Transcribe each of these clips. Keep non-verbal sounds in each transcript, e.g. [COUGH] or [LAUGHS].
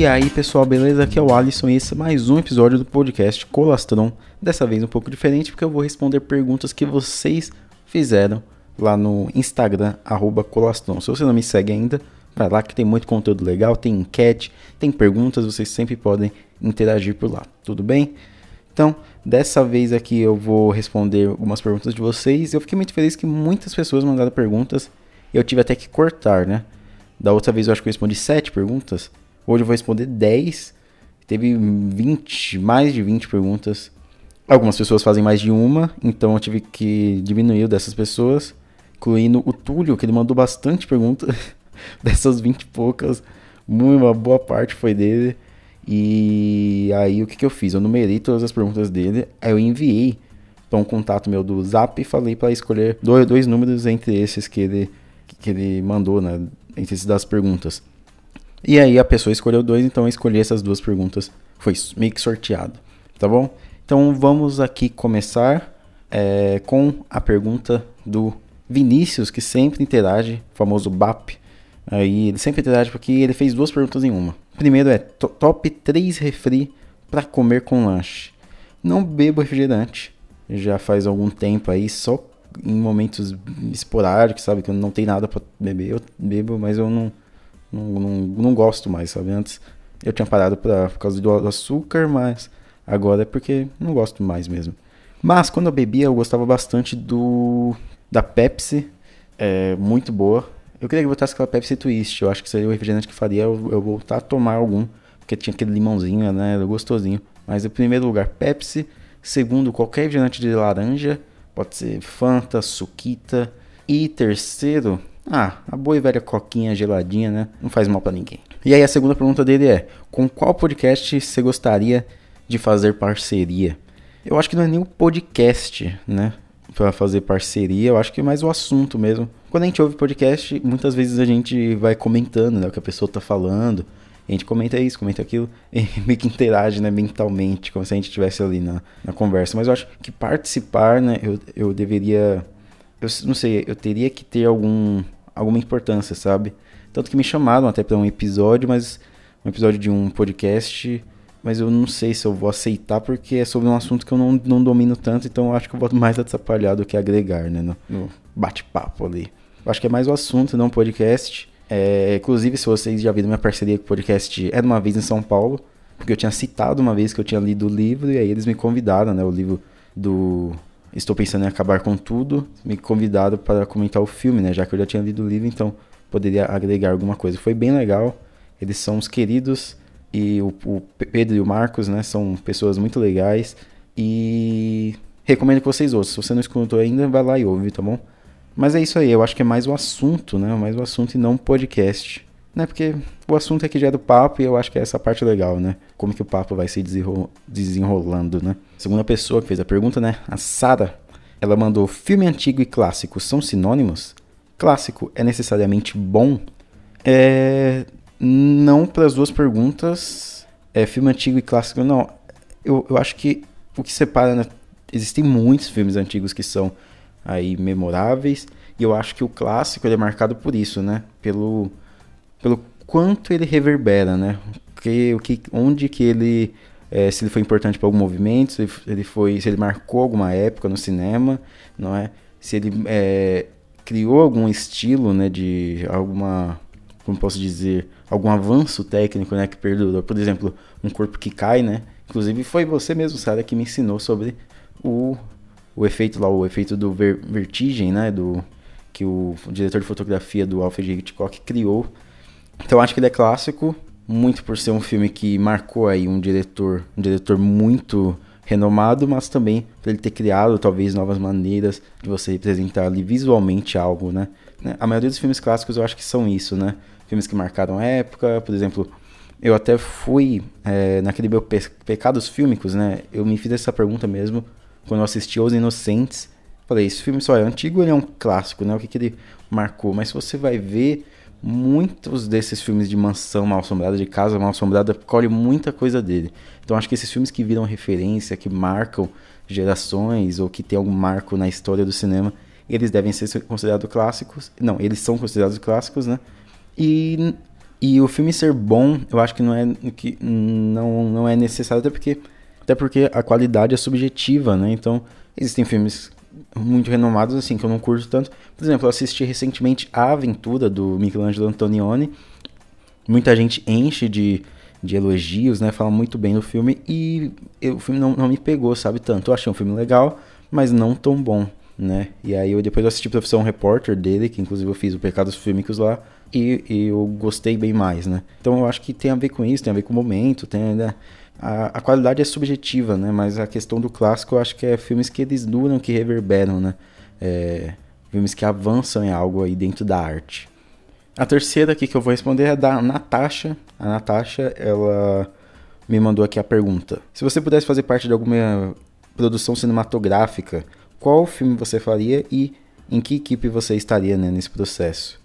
E aí pessoal, beleza? Aqui é o Alisson e esse é mais um episódio do podcast Colastron. Dessa vez um pouco diferente porque eu vou responder perguntas que vocês fizeram lá no Instagram, Colastron. Se você não me segue ainda, vai lá que tem muito conteúdo legal, tem enquete, tem perguntas, vocês sempre podem interagir por lá, tudo bem? Então, dessa vez aqui eu vou responder algumas perguntas de vocês. Eu fiquei muito feliz que muitas pessoas mandaram perguntas. Eu tive até que cortar, né? Da outra vez eu acho que eu respondi 7 perguntas. Hoje eu vou responder 10. Teve 20, mais de 20 perguntas. Algumas pessoas fazem mais de uma, então eu tive que diminuir dessas pessoas, incluindo o Túlio, que ele mandou bastante perguntas. [LAUGHS] Dessas 20 e poucas, uma boa parte foi dele. E aí o que, que eu fiz? Eu numerei todas as perguntas dele, aí eu enviei para um contato meu do Zap e falei para escolher dois, dois números entre esses que ele, que ele mandou, né? Entre esses das perguntas. E aí a pessoa escolheu dois, então eu escolhi essas duas perguntas. Foi meio que sorteado, tá bom? Então vamos aqui começar é, com a pergunta do Vinícius, que sempre interage, famoso BAP. Aí ele sempre interage porque ele fez duas perguntas em uma. Primeiro é top 3 refri para comer com lanche. Não bebo refrigerante. Já faz algum tempo aí, só em momentos esporádicos, sabe? Que eu não tenho nada para beber. Eu bebo, mas eu não, não, não, não, gosto mais, sabe? Antes eu tinha parado pra, por causa do açúcar, mas agora é porque não gosto mais mesmo. Mas quando eu bebia, eu gostava bastante do da Pepsi. É muito boa. Eu queria que botasse aquela Pepsi Twist. Eu acho que seria o refrigerante que faria eu, eu voltar a tomar algum. Porque tinha aquele limãozinho, né? Gostosinho. Mas em primeiro lugar, Pepsi. Segundo, qualquer refrigerante de laranja. Pode ser Fanta, Suquita. E terceiro, ah, a boa e velha coquinha geladinha, né? Não faz mal para ninguém. E aí a segunda pergunta dele é: com qual podcast você gostaria de fazer parceria? Eu acho que não é nem o podcast, né? Para fazer parceria, eu acho que é mais o assunto mesmo. Quando a gente ouve podcast, muitas vezes a gente vai comentando né, o que a pessoa tá falando. A gente comenta isso, comenta aquilo, [LAUGHS] e meio que interage né, mentalmente, como se a gente estivesse ali na, na conversa. Mas eu acho que participar, né, eu, eu deveria. Eu não sei, eu teria que ter algum, alguma importância, sabe? Tanto que me chamaram até para um episódio, mas um episódio de um podcast, mas eu não sei se eu vou aceitar porque é sobre um assunto que eu não, não domino tanto, então eu acho que eu vou [LAUGHS] mais atrapalhar do que agregar, né? No, no bate-papo ali. Eu acho que é mais o assunto, não o podcast. É, inclusive, se vocês já viram minha parceria com o podcast Era Uma Vez em São Paulo, porque eu tinha citado uma vez que eu tinha lido o livro, e aí eles me convidaram, né? O livro do Estou Pensando em Acabar com Tudo, me convidaram para comentar o filme, né? Já que eu já tinha lido o livro, então poderia agregar alguma coisa. Foi bem legal. Eles são os queridos e o, o Pedro e o Marcos, né? São pessoas muito legais e recomendo que vocês ouçam. Se você não escutou ainda, vai lá e ouve, tá bom? Mas é isso aí, eu acho que é mais o assunto, né? Mais o assunto e não o podcast. Né? Porque o assunto aqui já é do papo e eu acho que é essa parte legal, né? Como que o papo vai se desenrolando, né? Segunda pessoa que fez a pergunta, né? A Sara, ela mandou: filme antigo e clássico são sinônimos? Clássico é necessariamente bom? É. Não as duas perguntas. É filme antigo e clássico, não. Eu, eu acho que o que separa, né? Existem muitos filmes antigos que são aí memoráveis. E eu acho que o clássico ele é marcado por isso, né? Pelo, pelo quanto ele reverbera, né? Que, o que, onde que ele é, se ele foi importante para algum movimento, se ele foi, se ele marcou alguma época no cinema, não é? Se ele é, criou algum estilo, né? De alguma, como posso dizer, algum avanço técnico, né? Que perdurou. Por exemplo, um corpo que cai, né? Inclusive foi você mesmo, Sara, que me ensinou sobre o o efeito lá, o efeito do ver, vertigem, né, do que o, o, diretor de fotografia do Alfred Hitchcock criou. Então acho que ele é clássico, muito por ser um filme que marcou aí um diretor, um diretor muito renomado, mas também por ele ter criado talvez novas maneiras de você representar ali visualmente algo, né? né? A maioria dos filmes clássicos eu acho que são isso, né? Filmes que marcaram a época, por exemplo, eu até fui é, naquele meu Pe Pecados Fílmicos, né? Eu me fiz essa pergunta mesmo quando eu assisti Os Inocentes, falei, esse filme só é antigo, ele é um clássico, né? O que, que ele marcou? Mas se você vai ver, muitos desses filmes de mansão mal assombrada, de casa mal assombrada, colhe muita coisa dele. Então acho que esses filmes que viram referência, que marcam gerações ou que tem algum marco na história do cinema, eles devem ser considerados clássicos. Não, eles são considerados clássicos, né? E E o filme ser bom, eu acho que não é, que não, não é necessário, até porque, até porque a qualidade é subjetiva, né? Então, existem filmes muito renomados, assim, que eu não curto tanto. Por exemplo, eu assisti recentemente A Aventura, do Michelangelo Antonioni. Muita gente enche de, de elogios, né? Fala muito bem do filme. E eu, o filme não, não me pegou, sabe, tanto. Eu achei um filme legal, mas não tão bom, né? E aí eu depois eu assisti Profissão Repórter dele, que inclusive eu fiz o Pecados Fílmicos lá. E, e, eu gostei bem mais, né? Então eu acho que tem a ver com isso, tem a ver com o momento, tem, né? A, a, qualidade é subjetiva, né? Mas a questão do clássico eu acho que é filmes que eles duram, que reverberam, né? É, filmes que avançam em algo aí dentro da arte. A terceira aqui que eu vou responder é da Natasha. A Natasha, ela me mandou aqui a pergunta. Se você pudesse fazer parte de alguma produção cinematográfica, qual filme você faria e em que equipe você estaria né, nesse processo?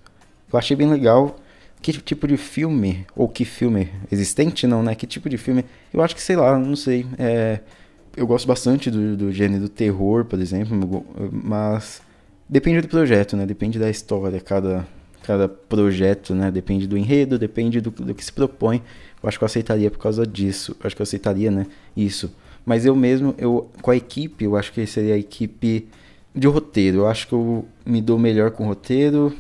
Eu achei bem legal que tipo de filme, ou que filme existente não, né? Que tipo de filme, eu acho que, sei lá, não sei. É, eu gosto bastante do, do gênero do terror, por exemplo, mas depende do projeto, né? Depende da história, cada, cada projeto, né? Depende do enredo, depende do, do que se propõe. Eu acho que eu aceitaria por causa disso. Eu acho que eu aceitaria, né? Isso. Mas eu mesmo, eu com a equipe, eu acho que seria a equipe de roteiro. Eu acho que eu me dou melhor com roteiro,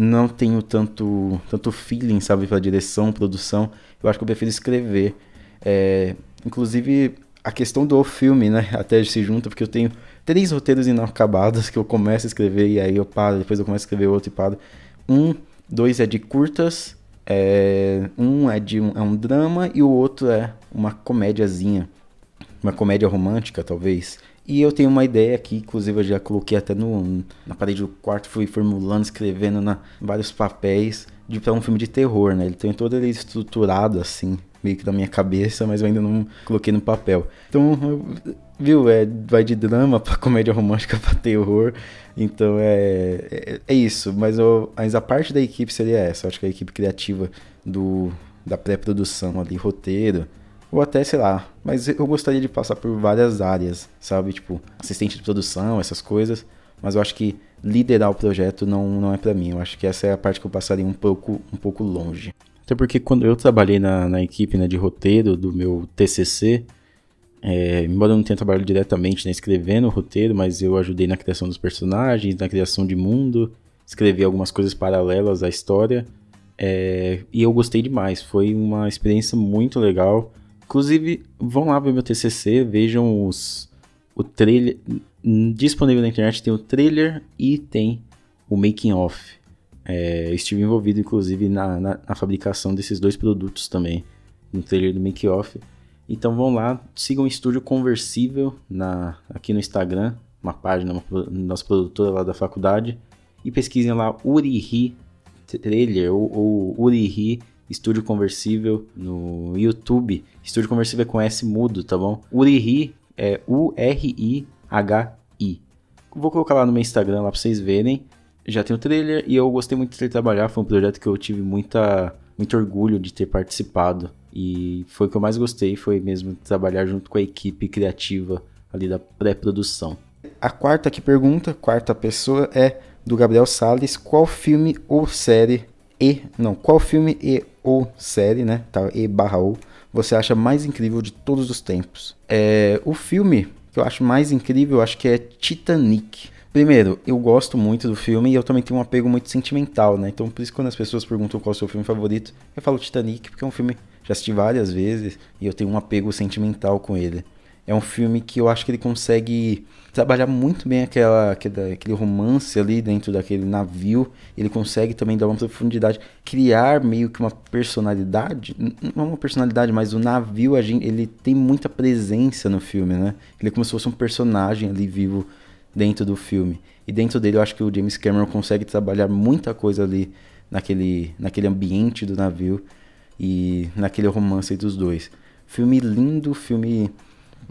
não tenho tanto, tanto feeling, sabe, pra direção, produção. Eu acho que eu prefiro escrever. É, inclusive, a questão do filme, né, [LAUGHS] até se junta, porque eu tenho três roteiros inacabados que eu começo a escrever e aí eu paro, depois eu começo a escrever outro e paro. Um, dois é de curtas, é, um é de um, é um drama e o outro é uma comédiazinha. Uma comédia romântica, talvez. E eu tenho uma ideia aqui, inclusive eu já coloquei até no, na parede do quarto, fui formulando, escrevendo na vários papéis de para um filme de terror, né? Ele tem todo ele estruturado assim, meio que na minha cabeça, mas eu ainda não coloquei no papel. Então, viu, é, vai de drama para comédia romântica para terror. Então é, é, é, isso, mas, eu, mas a parte da equipe seria essa, eu acho que a equipe criativa do da pré-produção ali, roteiro, ou até, sei lá, mas eu gostaria de passar por várias áreas, sabe? Tipo, assistente de produção, essas coisas. Mas eu acho que liderar o projeto não, não é para mim. Eu acho que essa é a parte que eu passaria um pouco, um pouco longe. Até porque quando eu trabalhei na, na equipe né, de roteiro do meu TCC, é, embora eu não tenha trabalhado diretamente né, escrevendo o roteiro, mas eu ajudei na criação dos personagens, na criação de mundo, escrevi algumas coisas paralelas à história. É, e eu gostei demais. Foi uma experiência muito legal. Inclusive, vão lá ver meu TCC, vejam os, o trailer. Disponível na internet tem o trailer e tem o making off. É, estive envolvido, inclusive, na, na, na, fabricação desses dois produtos também, no trailer do make off. Então vão lá, sigam o Estúdio Conversível na, aqui no Instagram, uma página, uma, nossa produtora lá da faculdade, e pesquisem lá Urihi Trailer ou, ou Urihi Estúdio Conversível no YouTube. Estúdio Conversível é com S mudo, tá bom? Urihi é U-R-I-H-I. Vou colocar lá no meu Instagram lá pra vocês verem. Já tem o trailer e eu gostei muito de trabalhar. Foi um projeto que eu tive muita, muito orgulho de ter participado. E foi o que eu mais gostei, foi mesmo trabalhar junto com a equipe criativa ali da pré-produção. A quarta que pergunta, quarta pessoa, é do Gabriel Sales. Qual filme ou série e. Não, qual filme e ou série, né? Tá, e barra ou, você acha mais incrível de todos os tempos? É, o filme que eu acho mais incrível, eu acho que é Titanic. Primeiro, eu gosto muito do filme e eu também tenho um apego muito sentimental, né? Então, por isso, quando as pessoas perguntam qual é o seu filme favorito, eu falo Titanic, porque é um filme que já assisti várias vezes e eu tenho um apego sentimental com ele. É um filme que eu acho que ele consegue trabalhar muito bem aquela, aquele, aquele romance ali dentro daquele navio. Ele consegue também dar uma profundidade, criar meio que uma personalidade, não uma personalidade, mas o navio ele tem muita presença no filme, né? Ele é como se fosse um personagem ali vivo dentro do filme. E dentro dele eu acho que o James Cameron consegue trabalhar muita coisa ali naquele, naquele ambiente do navio e naquele romance dos dois. Filme lindo, filme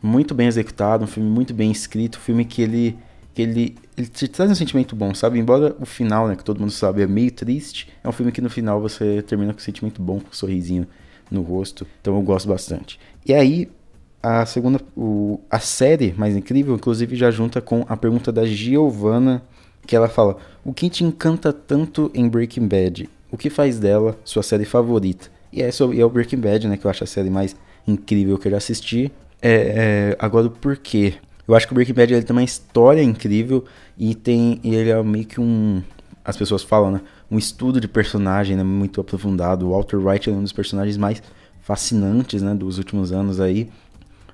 muito bem executado, um filme muito bem escrito, um filme que ele que ele, ele te traz um sentimento bom, sabe? Embora o final, né, que todo mundo sabe, é meio triste, é um filme que no final você termina com um sentimento bom, com um sorrisinho no rosto. Então eu gosto bastante. E aí, a segunda, o, a série mais incrível, inclusive já junta com a pergunta da Giovanna, que ela fala: "O que te encanta tanto em Breaking Bad?" o que faz dela sua série favorita. E é, sobre, é o Breaking Bad, né? Que eu acho a série mais incrível que eu já assisti. É, é, agora, o porquê? Eu acho que o Breaking Bad ele tem uma história incrível e tem ele é meio que um as pessoas falam, né? Um estudo de personagem né, muito aprofundado. O Walter White é um dos personagens mais fascinantes, né, dos últimos anos aí.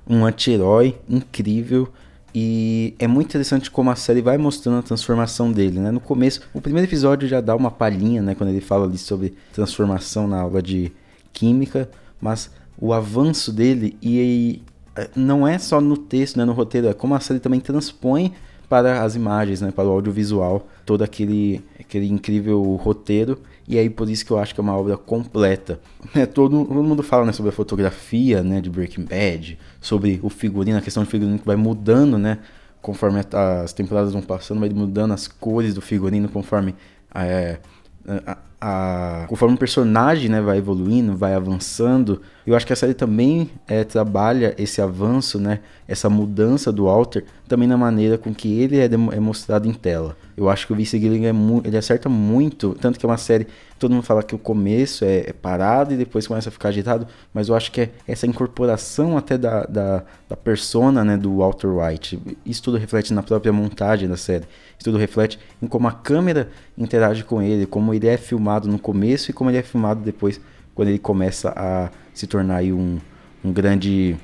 Um anti-herói incrível e é muito interessante como a série vai mostrando a transformação dele, né? No começo, o primeiro episódio já dá uma palhinha, né, quando ele fala ali sobre transformação na aula de química, mas o avanço dele e não é só no texto, né, no roteiro, é como a série também transpõe para as imagens, né, para o audiovisual, todo aquele, aquele incrível roteiro. E aí por isso que eu acho que é uma obra completa. É, todo, todo mundo fala né, sobre a fotografia né, de Breaking Bad, sobre o figurino, a questão do figurino que vai mudando, né? Conforme as temporadas vão passando, vai mudando as cores do figurino conforme é, a, conforme o personagem né, vai evoluindo, vai avançando, eu acho que a série também é, trabalha esse avanço, né, essa mudança do Walter, também na maneira com que ele é, é mostrado em tela. Eu acho que o Vince Gilligan é ele acerta muito, tanto que é uma série todo mundo fala que o começo é, é, parado e depois começa a ficar agitado, mas eu acho que é essa incorporação até da, da, da persona né, do Walter White. Isso tudo reflete na própria montagem da série. Isso tudo reflete em como a câmera interage com ele, como ele é filmado no começo e como ele é filmado depois, quando ele começa a se tornar um, um grande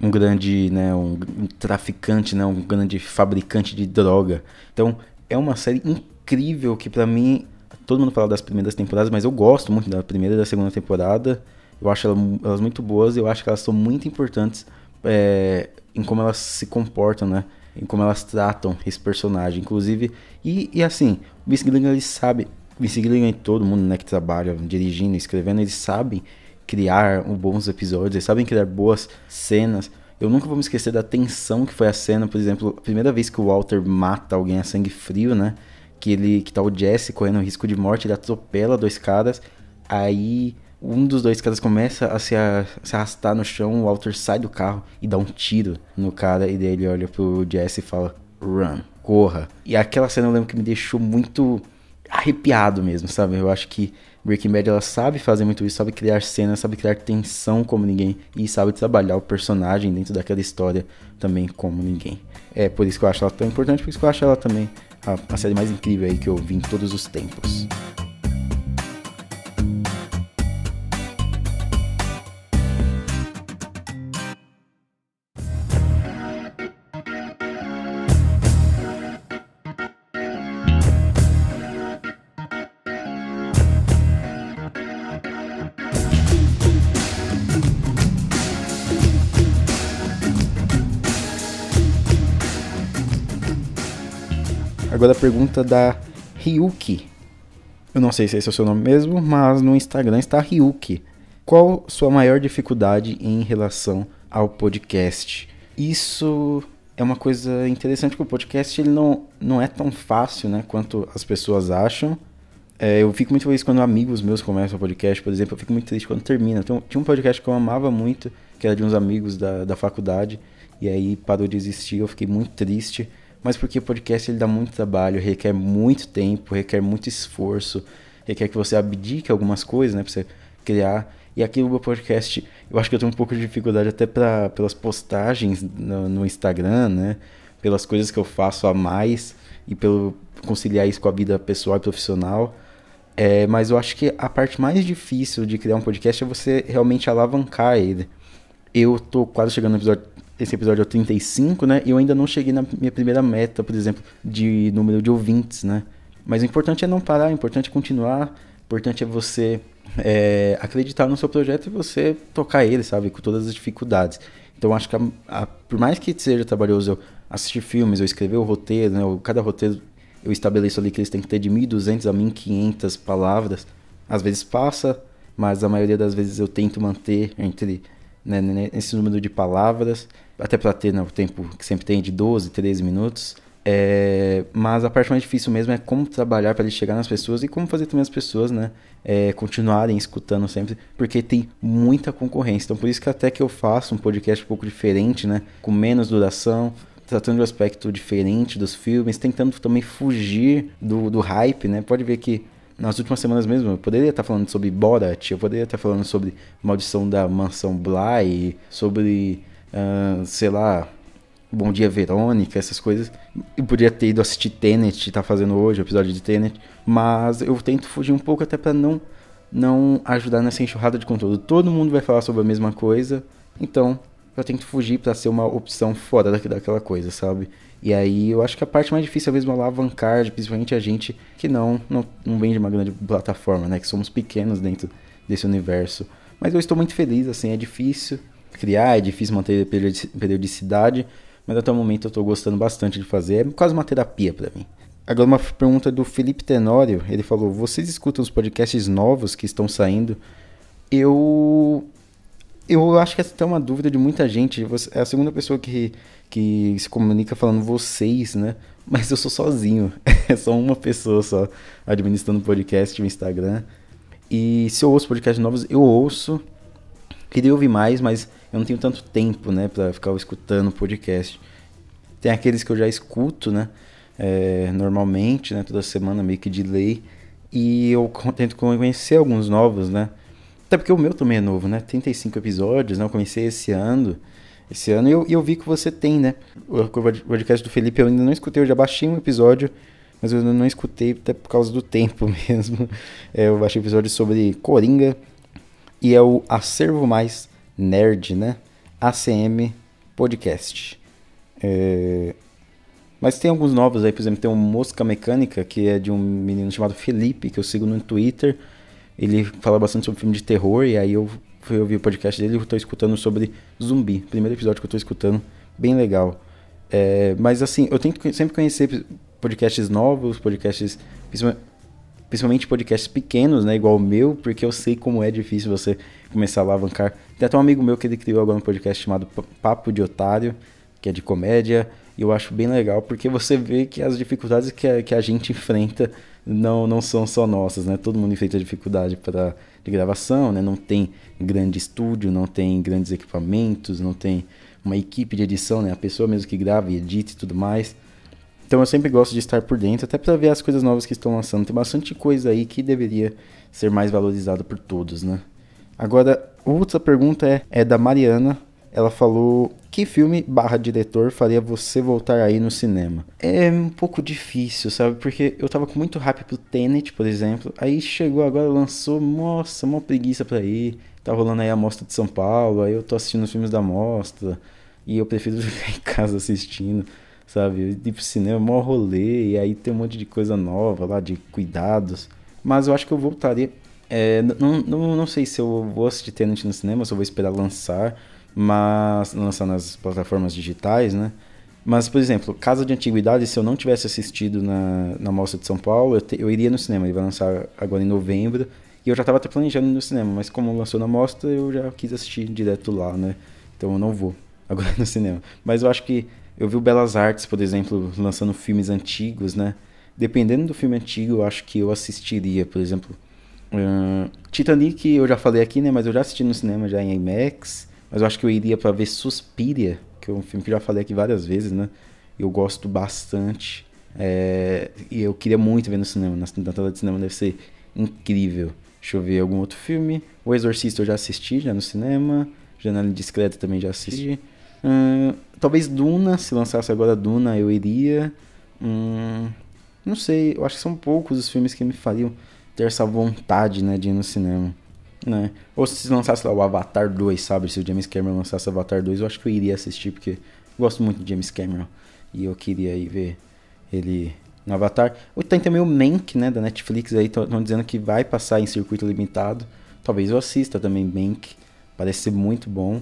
um grande, né, um, um, traficante, né, um grande fabricante de droga. Então, é uma série incrível que para mim todo mundo fala das primeiras temporadas, mas eu gosto muito da primeira e da segunda temporada. Eu acho elas muito boas, eu acho que elas são muito importantes é, em como elas se comportam, né? em como elas tratam esse personagem, inclusive. E, e assim, o Vince Gilligan, ele sabe, o Vince Gilligan e todo mundo né, que trabalha dirigindo, escrevendo, eles sabem criar bons episódios, eles sabem criar boas cenas. Eu nunca vou me esquecer da tensão que foi a cena, por exemplo, a primeira vez que o Walter mata alguém a sangue frio, né? Que ele que tá o Jesse correndo risco de morte, ele atropela dois caras, aí um dos dois caras começa a se, a, se arrastar no chão, o Walter sai do carro e dá um tiro no cara, e daí ele olha pro Jesse e fala, run, corra. E aquela cena eu lembro que me deixou muito arrepiado mesmo, sabe? Eu acho que Breaking Bad ela sabe fazer muito isso, sabe criar cenas, sabe criar tensão como ninguém e sabe trabalhar o personagem dentro daquela história também como ninguém. É por isso que eu acho ela tão importante, por isso que eu acho ela também a, a série mais incrível aí que eu vi em todos os tempos. Agora a pergunta da Ryuki. Eu não sei se esse é o seu nome mesmo, mas no Instagram está Ryuki. Qual sua maior dificuldade em relação ao podcast? Isso é uma coisa interessante, porque o podcast ele não, não é tão fácil né, quanto as pessoas acham. É, eu fico muito feliz quando amigos meus começam o podcast, por exemplo, eu fico muito triste quando termina. Então, tinha um podcast que eu amava muito, que era de uns amigos da, da faculdade, e aí parou de existir, eu fiquei muito triste mas porque podcast ele dá muito trabalho, requer muito tempo, requer muito esforço, requer que você abdique algumas coisas, né, para você criar. E aqui no meu podcast, eu acho que eu tenho um pouco de dificuldade até pra, pelas postagens no, no Instagram, né, pelas coisas que eu faço a mais e pelo conciliar isso com a vida pessoal e profissional. É, mas eu acho que a parte mais difícil de criar um podcast é você realmente alavancar ele. Eu tô quase chegando no episódio esse episódio é o 35, né? E eu ainda não cheguei na minha primeira meta, por exemplo, de número de ouvintes, né? Mas o importante é não parar, o importante é continuar, o importante é você é, acreditar no seu projeto e você tocar ele, sabe? Com todas as dificuldades. Então acho que a, a, por mais que seja trabalhoso eu assistir filmes, eu escrever o roteiro, né? cada roteiro eu estabeleço ali que eles têm que ter de 1.200 a 1.500 palavras. Às vezes passa, mas a maioria das vezes eu tento manter entre né, nesse número de palavras, até para ter né, o tempo que sempre tem de 12, 13 minutos. É, mas a parte mais difícil mesmo é como trabalhar para ele chegar nas pessoas e como fazer também as pessoas né, é, continuarem escutando sempre, porque tem muita concorrência. Então, por isso que até que eu faço um podcast um pouco diferente, né, com menos duração, tratando de um aspecto diferente dos filmes, tentando também fugir do, do hype. Né? Pode ver que nas últimas semanas mesmo, eu poderia estar falando sobre Borat, eu poderia estar falando sobre Maldição da Mansão Bly, sobre, uh, sei lá, Bom Dia Verônica, essas coisas. Eu poderia ter ido assistir Tenet, tá fazendo hoje o episódio de Tenet, mas eu tento fugir um pouco até para não não ajudar nessa enxurrada de conteúdo. Todo mundo vai falar sobre a mesma coisa, então eu tento fugir para ser uma opção fora daquela coisa, sabe? E aí eu acho que a parte mais difícil é mesmo alavancar, principalmente a gente que não, não, não vem de uma grande plataforma, né? Que somos pequenos dentro desse universo. Mas eu estou muito feliz, assim, é difícil criar, é difícil manter periodicidade, mas até o momento eu estou gostando bastante de fazer. É quase uma terapia para mim. Agora uma pergunta do Felipe Tenório, ele falou: "Vocês escutam os podcasts novos que estão saindo?" Eu eu acho que essa é uma dúvida de muita gente. Você é a segunda pessoa que, que se comunica falando vocês, né? Mas eu sou sozinho. [LAUGHS] É só uma pessoa só administrando o podcast no Instagram. E se eu ouço podcasts novos, eu ouço. Queria ouvir mais, mas eu não tenho tanto tempo, né, pra ficar escutando podcast. Tem aqueles que eu já escuto, né? É, normalmente, né? Toda semana, meio que de lei. E eu tento conhecer alguns novos, né? Até porque o meu também é novo, né? 35 episódios, né? Eu comecei esse ano. Esse ano e eu, eu vi que você tem, né? O podcast do Felipe eu ainda não escutei, eu já baixei um episódio, mas eu não escutei até por causa do tempo [LAUGHS] mesmo. É, eu baixei um episódio sobre Coringa e é o Acervo Mais Nerd, né? ACM Podcast. É... Mas tem alguns novos aí, por exemplo, tem o Mosca Mecânica, que é de um menino chamado Felipe, que eu sigo no Twitter. Ele fala bastante sobre filme de terror, e aí eu fui ouvir o podcast dele e eu tô escutando sobre zumbi. Primeiro episódio que eu tô escutando, bem legal. É, mas assim, eu tento sempre conhecer podcasts novos, podcasts, principalmente podcasts pequenos, né, igual o meu, porque eu sei como é difícil você começar a alavancar. Tem até um amigo meu que ele criou agora um podcast chamado Papo de Otário, que é de comédia, e eu acho bem legal, porque você vê que as dificuldades que a, que a gente enfrenta não, não são só nossas, né? Todo mundo enfrenta dificuldade para de gravação, né? Não tem grande estúdio, não tem grandes equipamentos, não tem uma equipe de edição, né? A pessoa mesmo que grava e edita e tudo mais. Então eu sempre gosto de estar por dentro, até para ver as coisas novas que estão lançando. Tem bastante coisa aí que deveria ser mais valorizada por todos, né? Agora, outra pergunta é, é da Mariana. Ela falou que filme barra diretor faria você voltar aí no cinema? É um pouco difícil, sabe? Porque eu tava com muito hype pro Tenet, por exemplo. Aí chegou agora, lançou, nossa, uma preguiça pra ir. Tá rolando aí a mostra de São Paulo, aí eu tô assistindo os filmes da mostra. E eu prefiro [LAUGHS] ficar em casa assistindo, sabe? Ir pro cinema, mó rolê, e aí tem um monte de coisa nova lá, de cuidados. Mas eu acho que eu voltaria. É, não, não, não sei se eu vou assistir Tenet no cinema, se eu vou esperar lançar mas lançar nas plataformas digitais, né? Mas, por exemplo, Casa de Antiguidade, se eu não tivesse assistido na, na Mostra de São Paulo, eu, te, eu iria no cinema. Ele vai lançar agora em novembro. E eu já estava até planejando no cinema, mas como lançou na Mostra, eu já quis assistir direto lá, né? Então eu não vou [LAUGHS] agora no cinema. Mas eu acho que eu vi o Belas Artes, por exemplo, lançando filmes antigos, né? Dependendo do filme antigo, eu acho que eu assistiria, por exemplo. Uh, Titanic, eu já falei aqui, né? Mas eu já assisti no cinema já em IMAX. Mas eu acho que eu iria para ver Suspiria, que é um filme que eu já falei aqui várias vezes, né? Eu gosto bastante. É, e eu queria muito ver no cinema. Na, tela de cinema deve ser incrível. Deixa eu ver algum outro filme. O Exorcista eu já assisti, já no cinema. Janela Indiscreta também já assisti. Hum, talvez Duna, se lançasse agora Duna, eu iria. Hum, não sei, eu acho que são poucos os filmes que me fariam ter essa vontade, né, de ir no cinema né? Ou se lançasse lá o Avatar 2, sabe? Se o James Cameron lançasse Avatar 2, eu acho que eu iria assistir, porque gosto muito de James Cameron. E eu queria ir ver ele no Avatar. Ou tem também o Mank, né, da Netflix aí, estão dizendo que vai passar em circuito limitado. Talvez eu assista também Mank. Parece ser muito bom.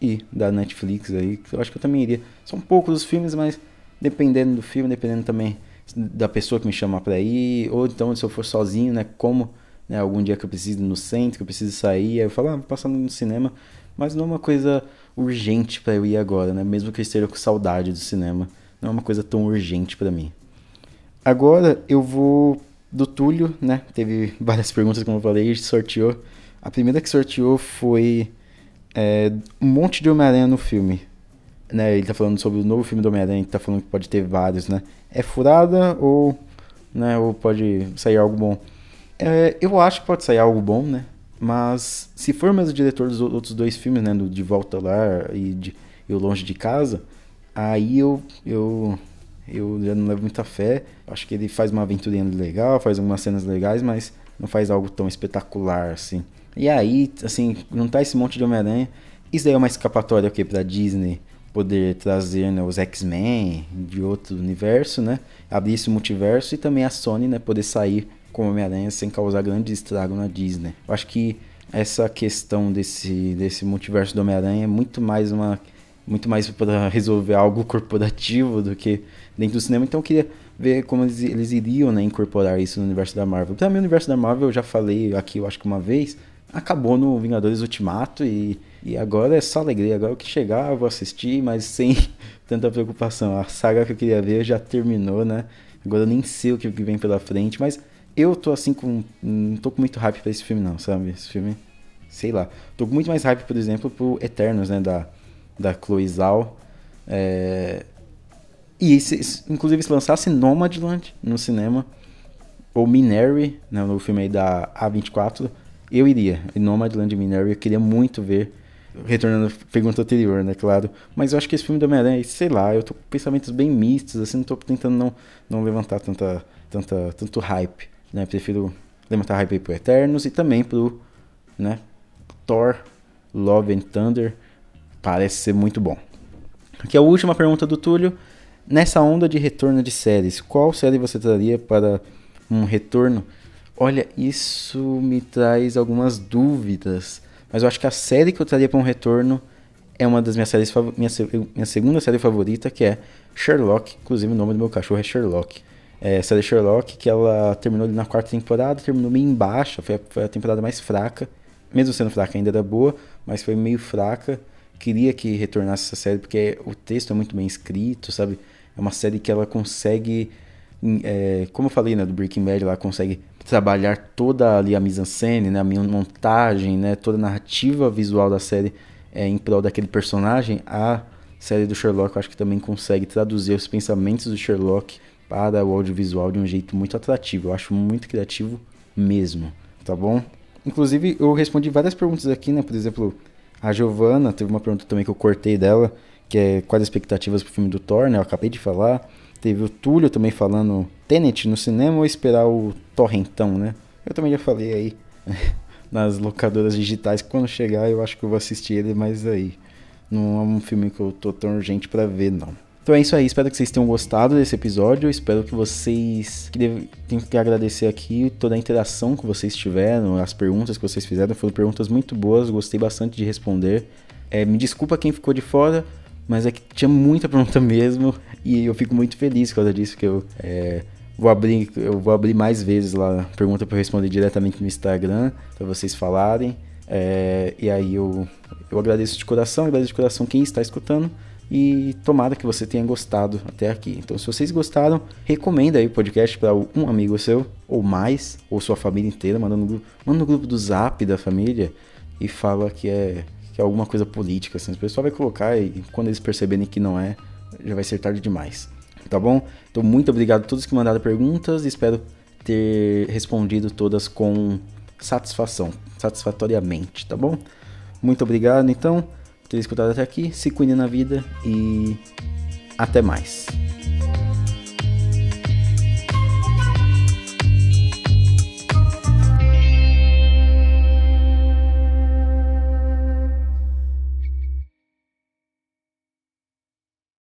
E da Netflix aí, eu acho que eu também iria. São poucos os filmes, mas dependendo do filme, dependendo também da pessoa que me chama pra ir, ou então se eu for sozinho, né, como né? Algum dia que eu preciso ir no centro, que eu preciso sair, aí eu falo, ah, vou passar no cinema. Mas não é uma coisa urgente para eu ir agora, né? Mesmo que eu esteja com saudade do cinema. Não é uma coisa tão urgente para mim. Agora eu vou do Túlio, né? Teve [LAUGHS] várias perguntas, como eu falei, sorteou. A primeira que sorteou foi é, um monte de Homem-Aranha no filme. Né, ele tá falando sobre o novo filme do Homem-Aranha, tá falando que pode ter vários, né? É furada ou, né, ou pode sair algo bom? É, eu acho que pode sair algo bom, né? Mas se for mesmo o diretor dos outros dois filmes, né? Do De Volta Lá e, de, O Longe de Casa, aí eu, eu, eu já não levo muita fé. Acho que ele faz uma aventurinha legal, faz algumas cenas legais, mas não faz algo tão espetacular assim. E aí, assim, tá esse monte de Homem-Aranha. Isso daí é uma escapatória okay, pra Disney poder trazer né, os X-Men de outro universo, né? Abrir esse multiverso e também a Sony, né, poder sair com Homem-Aranha sem causar grande estrago na Disney. Eu acho que essa questão desse, desse multiverso do Homem-Aranha é muito mais uma muito mais para resolver algo corporativo do que dentro do cinema. Então eu queria ver como eles, eles iriam né, incorporar isso no universo da Marvel. Também o universo da Marvel, eu já falei aqui, eu acho que uma vez, acabou no Vingadores Ultimato e, e agora é só alegria. Agora o que chegar eu vou assistir, mas sem [LAUGHS] tanta preocupação. A saga que eu queria ver já terminou, né? Agora eu nem sei o que vem pela frente, mas eu tô assim com. Não tô com muito hype pra esse filme, não, sabe? Esse filme. Sei lá. Tô com muito mais hype, por exemplo, pro Eternos, né? Da, da Chloe Zhao. É... E se, inclusive se lançasse Nomadland no cinema, ou Minari, né, no filme aí da A24, eu iria. E Nomadland e Minari eu queria muito ver. Retornando à pergunta anterior, né, claro. Mas eu acho que esse filme do Homem-Aranha, sei lá, eu tô com pensamentos bem mistos, assim, não tô tentando não, não levantar tanta, tanta, tanto hype. Né? Prefiro levantar hype pro Eternos e também pro né, Thor Love and Thunder. Parece ser muito bom. Aqui é a última pergunta do Túlio. Nessa onda de retorno de séries, qual série você traria para um retorno? Olha, isso me traz algumas dúvidas. Mas eu acho que a série que eu traria para um retorno é uma das minhas séries minha, minha segunda série favorita, que é Sherlock. Inclusive o nome do meu cachorro é Sherlock é, série Sherlock, que ela terminou na quarta temporada, terminou meio embaixo, foi a, foi a temporada mais fraca. Mesmo sendo fraca, ainda era boa, mas foi meio fraca. Queria que retornasse essa série, porque o texto é muito bem escrito, sabe? É uma série que ela consegue, é, como eu falei, né, do Breaking Bad, ela consegue trabalhar toda ali a mise-en-scène, né, a montagem, né, toda a narrativa visual da série é, em prol daquele personagem. A série do Sherlock, eu acho que também consegue traduzir os pensamentos do Sherlock para o audiovisual de um jeito muito atrativo. Eu acho muito criativo mesmo, tá bom? Inclusive, eu respondi várias perguntas aqui, né? Por exemplo, a Giovana teve uma pergunta também que eu cortei dela, que é quais as expectativas pro filme do Thor, né? Eu acabei de falar. Teve o Túlio também falando Tenet no cinema ou esperar o Torrentão, né? Eu também já falei aí [LAUGHS] nas locadoras digitais que quando chegar eu acho que eu vou assistir ele, mas aí não é um filme que eu tô tão urgente para ver, não. Então é isso aí, espero que vocês tenham gostado desse episódio. Espero que vocês. Que deve, tenho que agradecer aqui toda a interação que vocês tiveram, as perguntas que vocês fizeram. Foram perguntas muito boas, gostei bastante de responder. É, me desculpa quem ficou de fora, mas é que tinha muita [LAUGHS] pergunta mesmo. E eu fico muito feliz por causa disso, que eu. É, vou abrir, eu vou abrir mais vezes lá pergunta para responder diretamente no Instagram, para vocês falarem. É, e aí eu, eu agradeço de coração, agradeço de coração quem está escutando. E tomara que você tenha gostado até aqui. Então, se vocês gostaram, recomenda aí o podcast para um amigo seu, ou mais, ou sua família inteira. Manda no, grupo, manda no grupo do zap da família e fala que é, que é alguma coisa política. Assim. O pessoal vai colocar e quando eles perceberem que não é, já vai ser tarde demais. Tá bom? Então, muito obrigado a todos que mandaram perguntas. Espero ter respondido todas com satisfação, satisfatoriamente, tá bom? Muito obrigado, então ter escutado até aqui. Se cuide na vida e até mais.